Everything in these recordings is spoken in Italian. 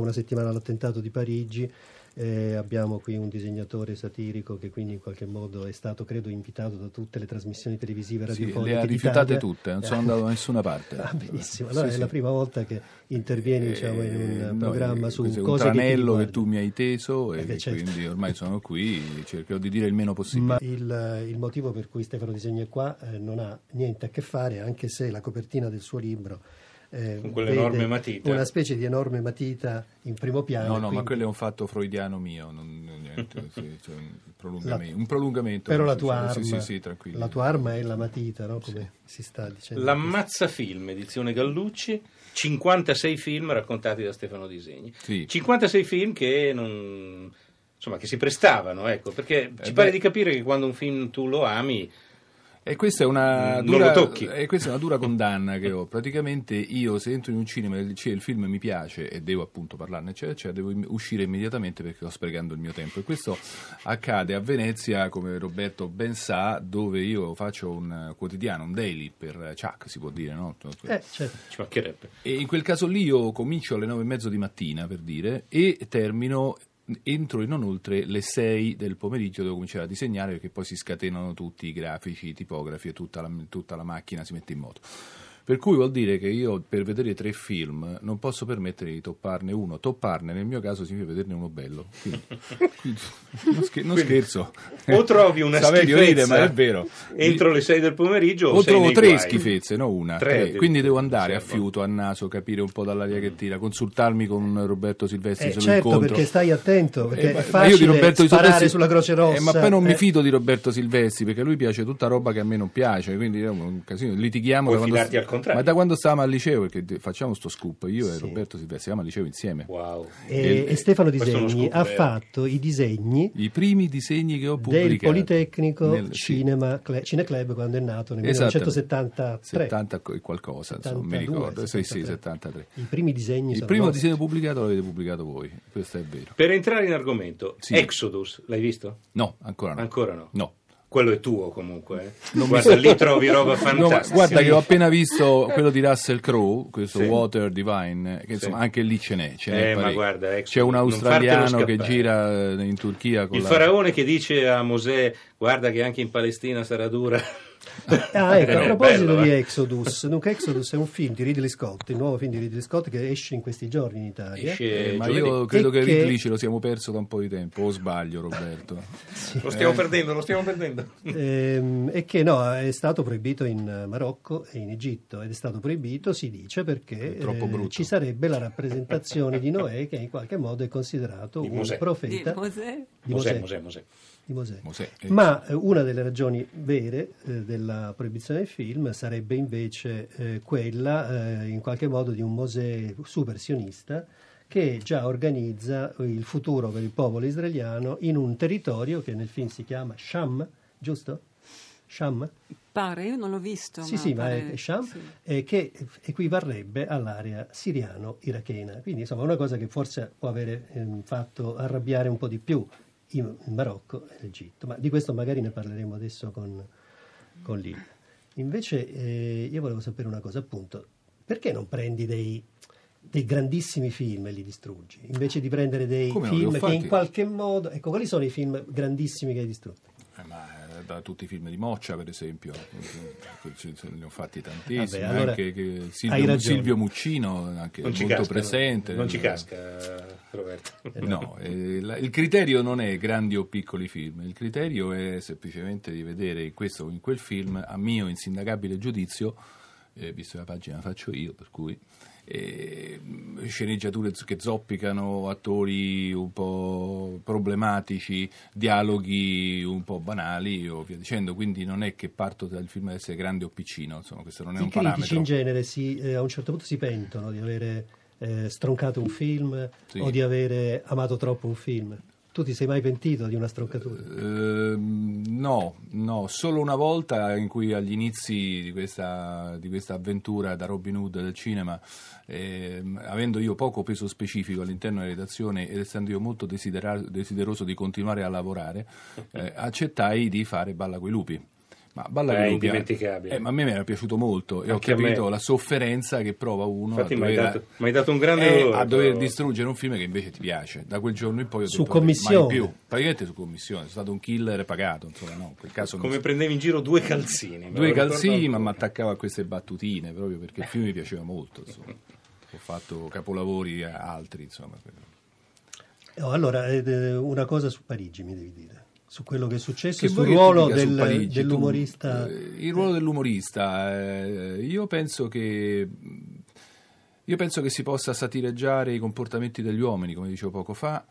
una settimana all'attentato di Parigi. Eh, abbiamo qui un disegnatore satirico che quindi in qualche modo è stato, credo, invitato da tutte le trasmissioni televisive radiofoniche. Sì, le ha rifiutate tutte, non sono andato da nessuna parte. Ah, benissimo, allora sì, è sì. la prima volta che intervieni diciamo, in un eh, programma no, su un cose tranello che, che, tu mi hai teso e eh, certo. quindi ormai sono qui, cercherò di dire il meno possibile. Ma il, il motivo per cui Stefano Disegno è qua eh, non ha niente a che fare, anche se la copertina del suo libro eh, con quell'enorme matita. Una specie di enorme matita in primo piano. No, no, quindi... ma quello è un fatto freudiano mio, non, niente, sì, cioè un, prolungamento, la... un, prolungamento, Però la tua, arma, sì, sì, sì, la tua arma è la matita, no? come si sta dicendo. L'ammazza film, edizione Gallucci, 56 film raccontati da Stefano Disegni. 56 film che non... Insomma, che si prestavano, ecco, perché ci eh pare beh. di capire che quando un film tu lo ami, e questa, è una dura, e questa è una dura condanna che ho. Praticamente io se entro in un cinema e il film mi piace e devo appunto parlarne, eccetera, eccetera, devo uscire immediatamente perché sto sprecando il mio tempo. E questo accade a Venezia, come Roberto ben sa, dove io faccio un quotidiano, un daily per Chuck, si può dire, no? Eh, certo. Ci mancherebbe. E in quel caso lì io comincio alle nove e mezzo di mattina, per dire, e termino entro e non oltre le 6 del pomeriggio devo cominciare a disegnare perché poi si scatenano tutti i grafici, i tipografi e tutta la, tutta la macchina si mette in moto. Per cui vuol dire che io per vedere tre film non posso permettere di topparne uno. Topparne nel mio caso significa vederne uno bello. Quindi, non, scher- non quindi, scherzo. O trovi una Saverio schifezza ride, ma è vero. entro le 6 del pomeriggio o, o trovo tre guai. schifezze, no una. Tre, tre. Quindi devo andare a fiuto, a naso, capire un po' dall'aria che tira, consultarmi con Roberto Silvestri eh, se certo, lo incontro. perché stai attento, perché eh, è facile io di Roberto Silvestri, sulla Croce Rossa. Eh, ma poi non mi eh. fido di Roberto Silvestri perché lui piace tutta roba che a me non piace, quindi è un casino, litighiamo. Puoi fidarti al contrario. Ma da quando stavamo al liceo, perché facciamo sto scoop, io sì. e Roberto Silvestri siamo al liceo insieme. Wow. E, e, e Stefano Disegni ha fatto i disegni i primi disegni che ho pubblicato del Politecnico nel, Cinema, sì. Cineclub quando è nato nel esatto. 1973 70 qualcosa 72, insomma, mi ricordo 73. sì, sì, 73 i primi disegni il primo vostri. disegno pubblicato l'avete pubblicato voi questo è vero per entrare in argomento sì. Exodus l'hai visto? no ancora no ancora no no quello è tuo comunque. Eh? Guarda, lì trovi roba fantastica. No, guarda che ho appena visto quello di Russell Crowe, questo sì. Water Divine, che insomma sì. anche lì ce n'è. Ce n'è eh, ma guarda, C'è un australiano che gira in Turchia con Il la... faraone che dice a Mosè, guarda che anche in Palestina sarà dura. Ah, ecco, a proposito bello, di eh? Exodus, dunque Exodus è un film di Ridley Scott, il nuovo film di Ridley Scott che esce in questi giorni in Italia. Esce eh, ma io credo che, che Ridley ce lo siamo perso da un po' di tempo, o sbaglio Roberto? sì. Lo stiamo eh. perdendo, lo stiamo perdendo. Ehm, e che no, è stato proibito in Marocco e in Egitto ed è stato proibito, si dice, perché eh, ci sarebbe la rappresentazione di Noè che in qualche modo è considerato di un Mosè. profeta. Di Mosè. Di Mosè, Mosè, Mosè di Mosè. Mosè eh. Ma eh, una delle ragioni vere eh, della proibizione del film sarebbe invece eh, quella, eh, in qualche modo, di un Mosè super sionista che già organizza il futuro per il popolo israeliano in un territorio che nel film si chiama Sham, giusto? Sham? Pare, io non l'ho visto. Sì, ma sì, pare... ma è Sham, sì. eh, che equivarrebbe all'area siriano-irachena. Quindi, insomma, una cosa che forse può avere eh, fatto arrabbiare un po' di più in Marocco e l'Egitto, ma di questo magari ne parleremo adesso con, con Lilla. Invece eh, io volevo sapere una cosa, appunto, perché non prendi dei, dei grandissimi film e li distruggi, invece di prendere dei Come film che in qualche modo... Ecco, quali sono i film grandissimi che hai distrutto? Eh, ma da tutti i film di Moccia, per esempio, ne ho fatti tantissimi, Vabbè, allora anche Silvio, Silvio, Muccino, anche molto casca, presente. Non, non ci casca, Roberto. No, eh, la, il criterio non è grandi o piccoli film, il criterio è semplicemente di vedere in questo o in quel film, a mio insindacabile giudizio, eh, visto la pagina faccio io, per cui eh, sceneggiature che zoppicano, attori un po' problematici, dialoghi un po' banali o via dicendo, quindi non è che parto dal film ad essere grande o piccino, insomma questo non è I un parametro. I critici in genere si, eh, a un certo punto si pentono di avere eh, stroncato un film sì. o di avere amato troppo un film. Tu ti sei mai pentito di una stroncatura? Uh, no, no, solo una volta in cui agli inizi di questa, di questa avventura da Robin Hood del cinema, eh, avendo io poco peso specifico all'interno della redazione ed essendo io molto desideroso di continuare a lavorare, eh, accettai di fare Balla coi lupi Ma Balla è indimenticabile. Eh, ma a me mi era piaciuto molto e Anche ho capito la sofferenza che prova uno Infatti a dover, dato, dato, un grande eh, a dover distruggere un film che invece ti piace. Da quel giorno in poi ho su detto commissione. mai più. Praticamente su commissione, sono stato un killer pagato, insomma, no, in quel caso Come prendevi in giro due calzini. Due calzini, ma mi attaccavo a queste battutine proprio perché il film mi piaceva molto, insomma. Ho fatto capolavori altri, insomma. Oh, allora, eh, una cosa su Parigi mi devi dire su quello che è successo che e sul ruolo del, Parigi, dell'umorista. Tu, il ruolo dell'umorista, eh, io penso che io penso che si possa satireggiare i comportamenti degli uomini, come dicevo poco fa,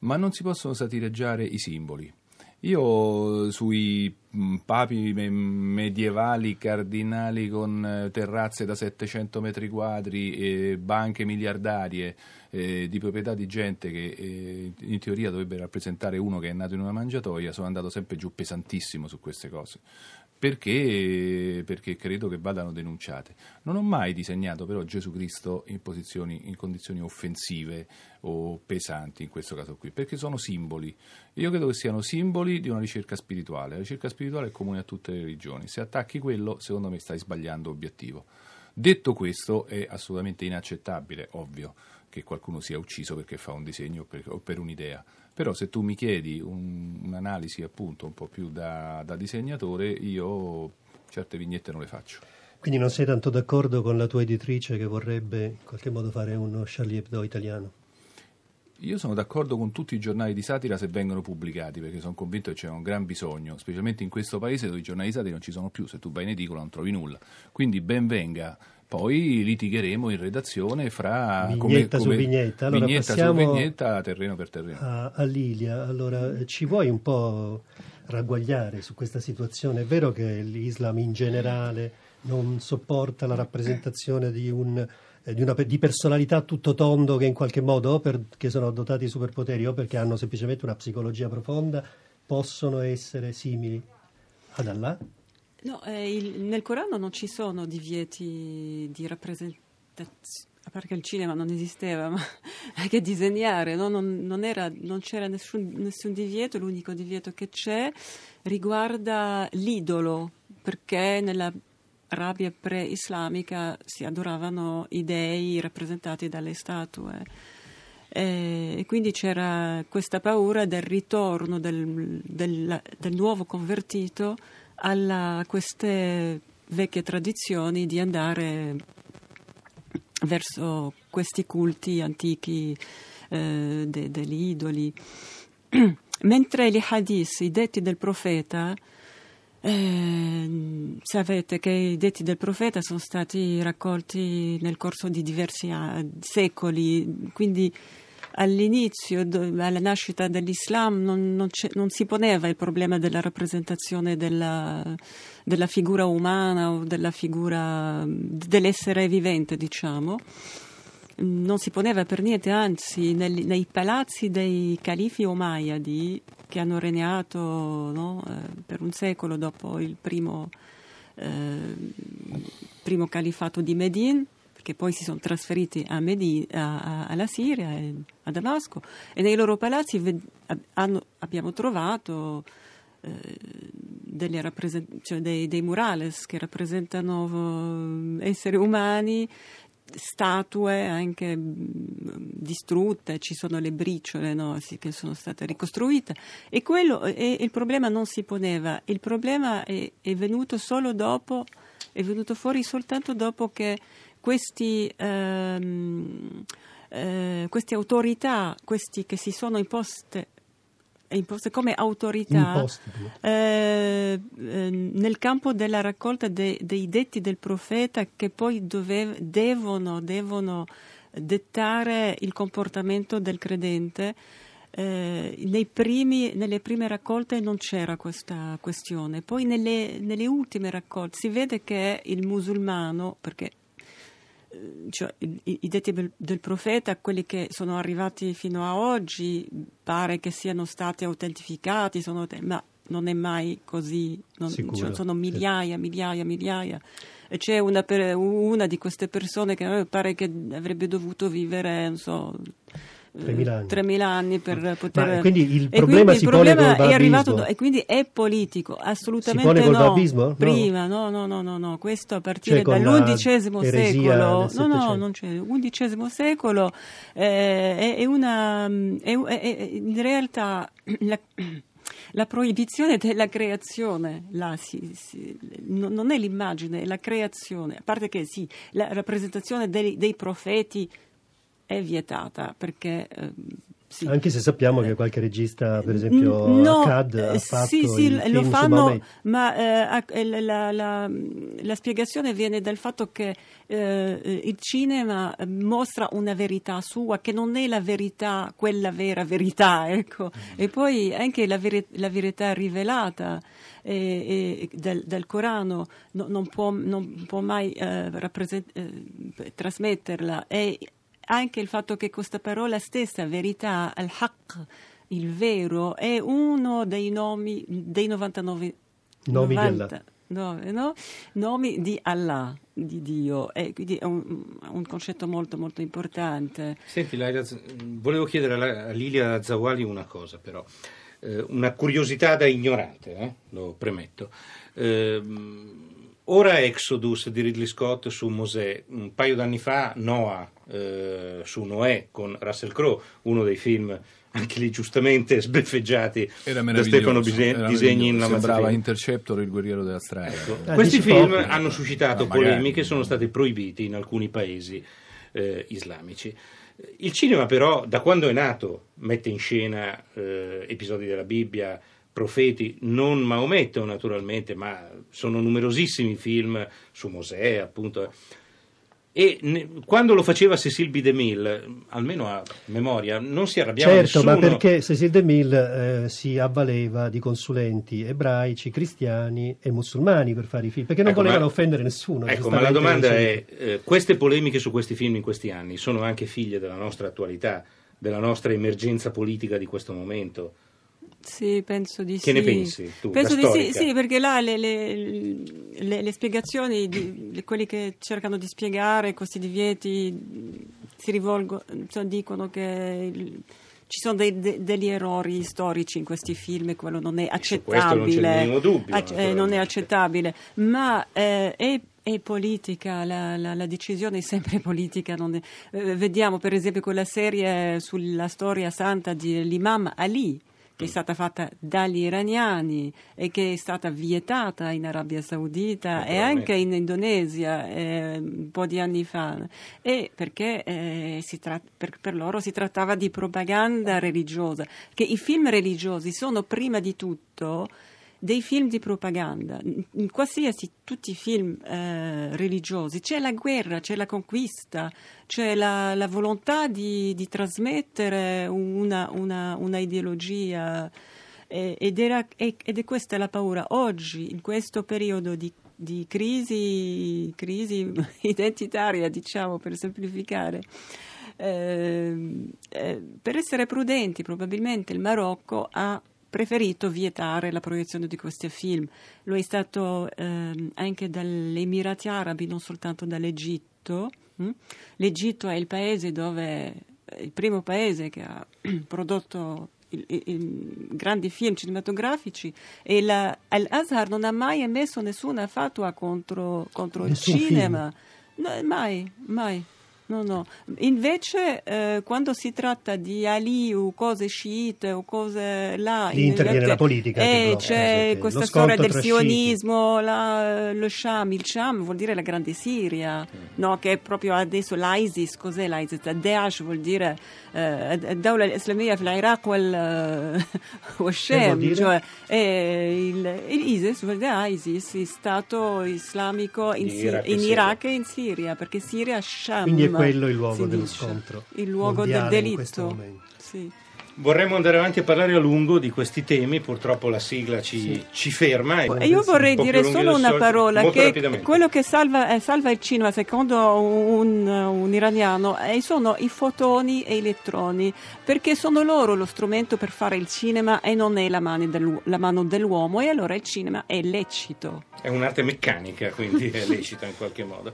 ma non si possono satireggiare i simboli. Io sui mm, papi medievali, cardinali con eh, terrazze da 700 metri quadri banche miliardarie eh, di proprietà di gente che eh, in teoria dovrebbe rappresentare uno che è nato in una mangiatoia, sono andato sempre giù pesantissimo su queste cose perché, perché, credo che vadano denunciate. Non ho mai disegnato però Gesù Cristo in, in, condizioni offensive o pesanti in questo caso qui, perché sono simboli. Io credo che siano simboli di una ricerca spirituale. La ricerca spirituale è comune a tutte le religioni. Se attacchi quello, secondo me stai sbagliando obiettivo. Detto questo, è assolutamente inaccettabile, ovvio, che qualcuno sia ucciso perché fa un disegno o per, o per un'idea. Però se tu mi chiedi un, un'analisi appunto un po' più da, da disegnatore, io certe vignette non le faccio. Quindi non sei tanto d'accordo con la tua editrice che vorrebbe in qualche modo fare uno Charlie Hebdo italiano? Io sono d'accordo con tutti i giornali di satira se vengono pubblicati, perché sono convinto che c'è un gran bisogno, specialmente in questo paese dove i giornali di satira non ci sono più, se tu vai in edicola non trovi nulla. Quindi ben venga poi litigheremo in redazione fra vignetta come, come, su vignetta, allora vignetta su vignetta, terreno per terreno. A, a Lilia, allora ci vuoi un po' ragguagliare su questa situazione? È vero che l'Islam in generale non sopporta la rappresentazione di, un, eh, di, una, di personalità tutto tondo che in qualche modo, o perché sono dotati di superpoteri o perché hanno semplicemente una psicologia profonda, possono essere simili ad Allah? No, eh, il, nel Corano non ci sono divieti di rappresentazione, a parte che il cinema non esisteva, ma anche disegnare, no? non, non, era, non, c'era nessun, nessun, divieto, l'unico divieto che c'è riguarda l'idolo, perché nella Arabia pre-islamica si adoravano i dei rappresentati dalle statue. E quindi c'era questa paura del ritorno del, del, del nuovo convertito a queste vecchie tradizioni di andare verso questi culti antichi eh, de, degli idoli. Mentre gli hadith, i detti del profeta, eh, sapete che i detti del profeta sono stati raccolti nel corso di diversi secoli, quindi all'inizio, alla nascita dell'Islam, non, non, non, si poneva il problema della rappresentazione della, della figura umana o della figura dell'essere vivente, diciamo. Non si poneva per niente, anzi nei, nei palazzi dei califi omayadi che hanno regnato no, eh, per un secolo dopo il primo, eh, primo califato di Medina, che poi si sono trasferiti a Medina, a, alla Siria, a Damasco, e nei loro palazzi ved- hanno, abbiamo trovato eh, rappresent- cioè dei, dei, murales che rappresentano eh, esseri umani, statue anche distrutte, ci sono le briciole no, che sono state ricostruite e, quello, e il problema non si poneva, il problema è, è venuto solo dopo, è venuto fuori soltanto dopo che questi, ehm, eh, queste autorità, questi che si sono imposte imposte come autorità eh, eh, nel campo della raccolta de, dei detti del profeta che poi dove, devono, devono, dettare il comportamento del credente. Eh, primi, nelle prime raccolte non c'era questa questione, poi nelle, nelle ultime raccolte si vede che il musulmano, perché cioè, i, i, detti del, profeta, quelli che sono arrivati fino a oggi, pare che siano stati autentificati, sono, ma non è mai così, non, cioè, sono migliaia, migliaia, migliaia. E c'è una, una, di queste persone che pare che avrebbe dovuto vivere, non so, 3.000 anni. 3.000 anni per poter... Ma quindi il problema quindi si il problema è arrivato e quindi è politico, assolutamente no. Babismo? Prima, no, no, no, no, no, questo a partire cioè dall'undicesimo secolo. No, no, non c'è. Undicesimo secolo eh, è, è, una... È, è, in realtà... La, la proibizione della creazione, là, sì, sì, non è l'immagine, è la creazione, a parte che sì, la rappresentazione dei, dei profeti è vietata perché... Eh, sì. Anche se sappiamo che qualche regista, per esempio no, Akkad, ha fatto sì, sì, lo fanno, ma eh, la, la, la, spiegazione viene dal fatto che eh, il cinema mostra una verità sua che non è la verità, quella vera verità, ecco. E poi anche la, veri- la verità rivelata eh, del, del, Corano no, non, può, non, può, mai eh, rappresent- eh, trasmetterla. E anche il fatto che questa parola stessa, verità, al-haq, il vero, è uno dei nomi, dei 99 nomi 90, no, no? nomi di Allah, di Dio, e quindi è un, un concetto molto molto importante. Senti, Laila, volevo chiedere a Lilia Zawali una cosa però, eh, una curiosità da ignorante, eh? lo premetto. Eh, Ora Exodus di Ridley Scott su Mosè, un paio d'anni fa Noah eh, su Noè con Russell Crowe, uno dei film anche lì giustamente sbeffeggiati da Stefano Bise- Disegni in la Sembrava Interceptor, il guerriero della strada. Ecco. Ah, Questi film proprio. hanno suscitato no, polemiche, sono stati proibiti in alcuni paesi eh, islamici. Il cinema però, da quando è nato, mette in scena eh, episodi della Bibbia, profeti, non Maometto naturalmente, ma sono numerosissimi film su Mosè, appunto. E ne, quando lo faceva Cecil B. DeMille, almeno a memoria, non si arrabbiava certo, nessuno. Certo, ma perché Cecil DeMille eh, si avvaleva di consulenti ebraici, cristiani e musulmani per fare i film, perché non ecco, volevano ma, offendere nessuno. Ecco, ma la domanda è, eh, queste polemiche su questi film in questi anni sono anche figlie della nostra attualità, della nostra emergenza politica di questo momento? Sì, penso di che sì. Che ne pensi tu? Penso di sì, sì, perché là le, le, le, le spiegazioni, di, quelli che cercano di spiegare questi divieti si rivolgono, cioè dicono che ci sono dei, de, degli errori storici in questi film e quello non è accettabile. Non, dubbio, Acc- eh, non è accettabile, ma eh, è è politica, la, la, la, decisione è sempre politica. È, eh, vediamo per esempio quella serie sulla storia santa dell'imam Ali, che è stata fatta dagli iraniani e che è stata vietata in Arabia Saudita e anche in Indonesia eh, un po' di anni fa, e perché eh, tra- per, per, loro si trattava di propaganda religiosa, che i film religiosi sono prima di tutto dei film di propaganda, in qualsiasi tutti i film eh, religiosi c'è la guerra, c'è la conquista, c'è la, la volontà di, di, trasmettere una, una, una ideologia ed, era, ed, è questa la paura. Oggi, in questo periodo di, di crisi, crisi identitaria, diciamo per semplificare, eh, eh, per essere prudenti, probabilmente il Marocco ha preferito vietare la proiezione di questi film. Lo è stato eh, anche dagli Emirati Arabi, non soltanto dall'Egitto. Hm? L'Egitto è il paese dove, il primo paese che ha prodotto il, il, il, grandi film cinematografici e la, Al-Azhar non ha mai emesso nessuna fatua contro, contro il cinema. No, mai, mai. No, no. Invece, eh, quando si tratta di Ali o cose sciite o cose là. Lì interviene la politica. Eh, eh c'è questa storia del sionismo, la, lo Sham. Il Sham vuol dire la Grande Siria, mm. no? che è proprio adesso l'ISIS. Cos'è l'ISIS? Daesh vuol dire eh, Daula Islamia fil-Iraq wal. Eh, cioè, eh, il, il ISIS vuol dire ISIS, il Stato islamico in, in, Iraq, in Iraq e in Siria, perché Siria è Sham. Quindi è quello il luogo dello scontro il luogo del delitto sì. Vorremmo andare avanti a parlare a lungo di questi temi, purtroppo la sigla ci, sì. ci ferma. E io vorrei dire solo una parola, che quello che salva, eh, salva, il cinema secondo un, un iraniano eh, sono i fotoni e i elettroni, perché sono loro lo strumento per fare il cinema e non è la mano, la mano dell'uomo e allora il cinema è lecito. È un'arte meccanica, quindi è lecita in qualche modo.